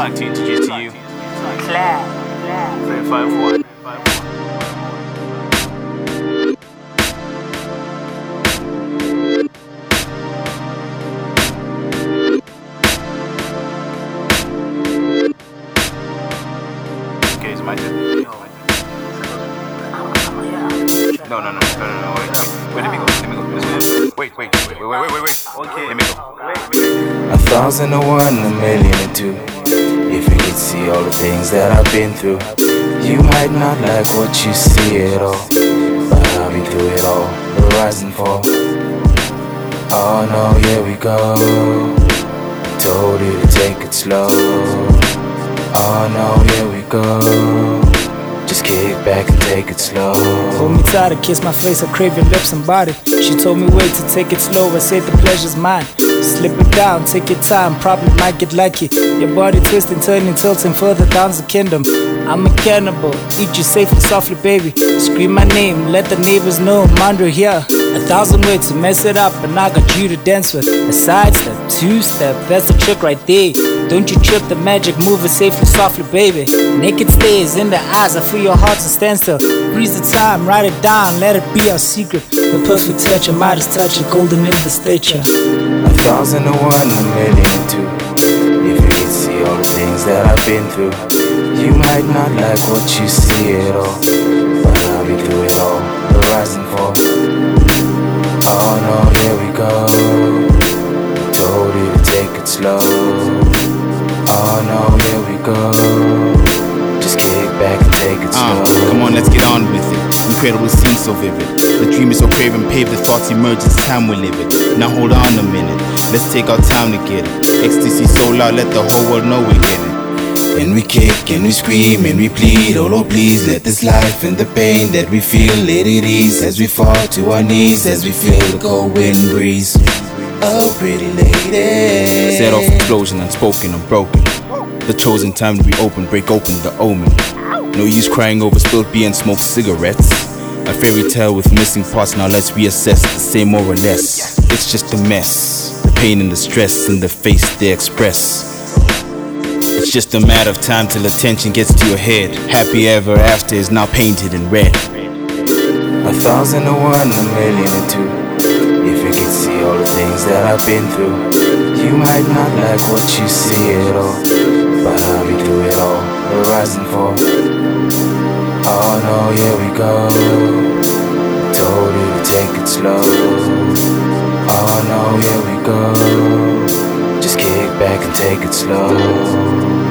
like to introduce to you. 351. Is my turn? Oh, no, no, no, no, no, no, wait, wait, wait, let Wait, wait, wait, wait, wait, wait, wait. Okay, let me go. A thousand and one, a million and two. If you could see all the things that I've been through, you might not like what you see at all. But I've been through it all, the rise and fall. Oh no, here we go. Told you to take it slow. Oh no, here we go. Just kick back and take it slow. Hold me tight, I kiss my face, I crave your lips and body. She told me wait to take it slow, I said the pleasure's mine. Slip it down, take your time, probably might get lucky. Your body twisting, turning, tilting further down the kingdom. I'm a cannibal, eat you safely, softly, baby. Scream my name, let the neighbors know I'm here. A thousand ways to mess it up, and I got you to dance with. A side step, two step, that's the trick right there. Don't you trip the magic, move it safely, softly, baby. Naked stares in the eyes, I feel your heart to stand still. Freeze the time, write it down, let it be our secret. The perfect touch, a Midas touch, a golden in the stature. A thousand and one, a million two. If you could see all the things that I've been through, you might not like what you see at all. But I'll be through it all, the rise and fall. Oh no, here we go. Told you to take it slow. Go. Just kick back and take it Uh, slow. come on, let's get on with it. Incredible scene so vivid. The dream is so craven, pave the thoughts emerge, it's time we live it. Now hold on a minute, let's take our time to get it. Ecstasy so loud, let the whole world know we get it. And we kick and we scream and we plead, oh Lord, please let this life and the pain that we feel let it ease as we fall to our knees as we feel the cold wind breeze. Oh, pretty lady. Set off explosion, unspoken, unbroken. The chosen time to reopen, break open the omen. No use crying over spilled beer and smoked cigarettes. A fairy tale with missing parts, now let's reassess the same more or less. It's just a mess. The pain and the stress in the face they express. It's just a matter of time till attention gets to your head. Happy ever after is now painted in red. A thousand and one, a million and two. If you could see all the things that I've been through, you might not like what you see at all. But I've been through it all, the rise fall. Oh no, here we go. Told you to take it slow. Oh no, here we go. Just kick back and take it slow.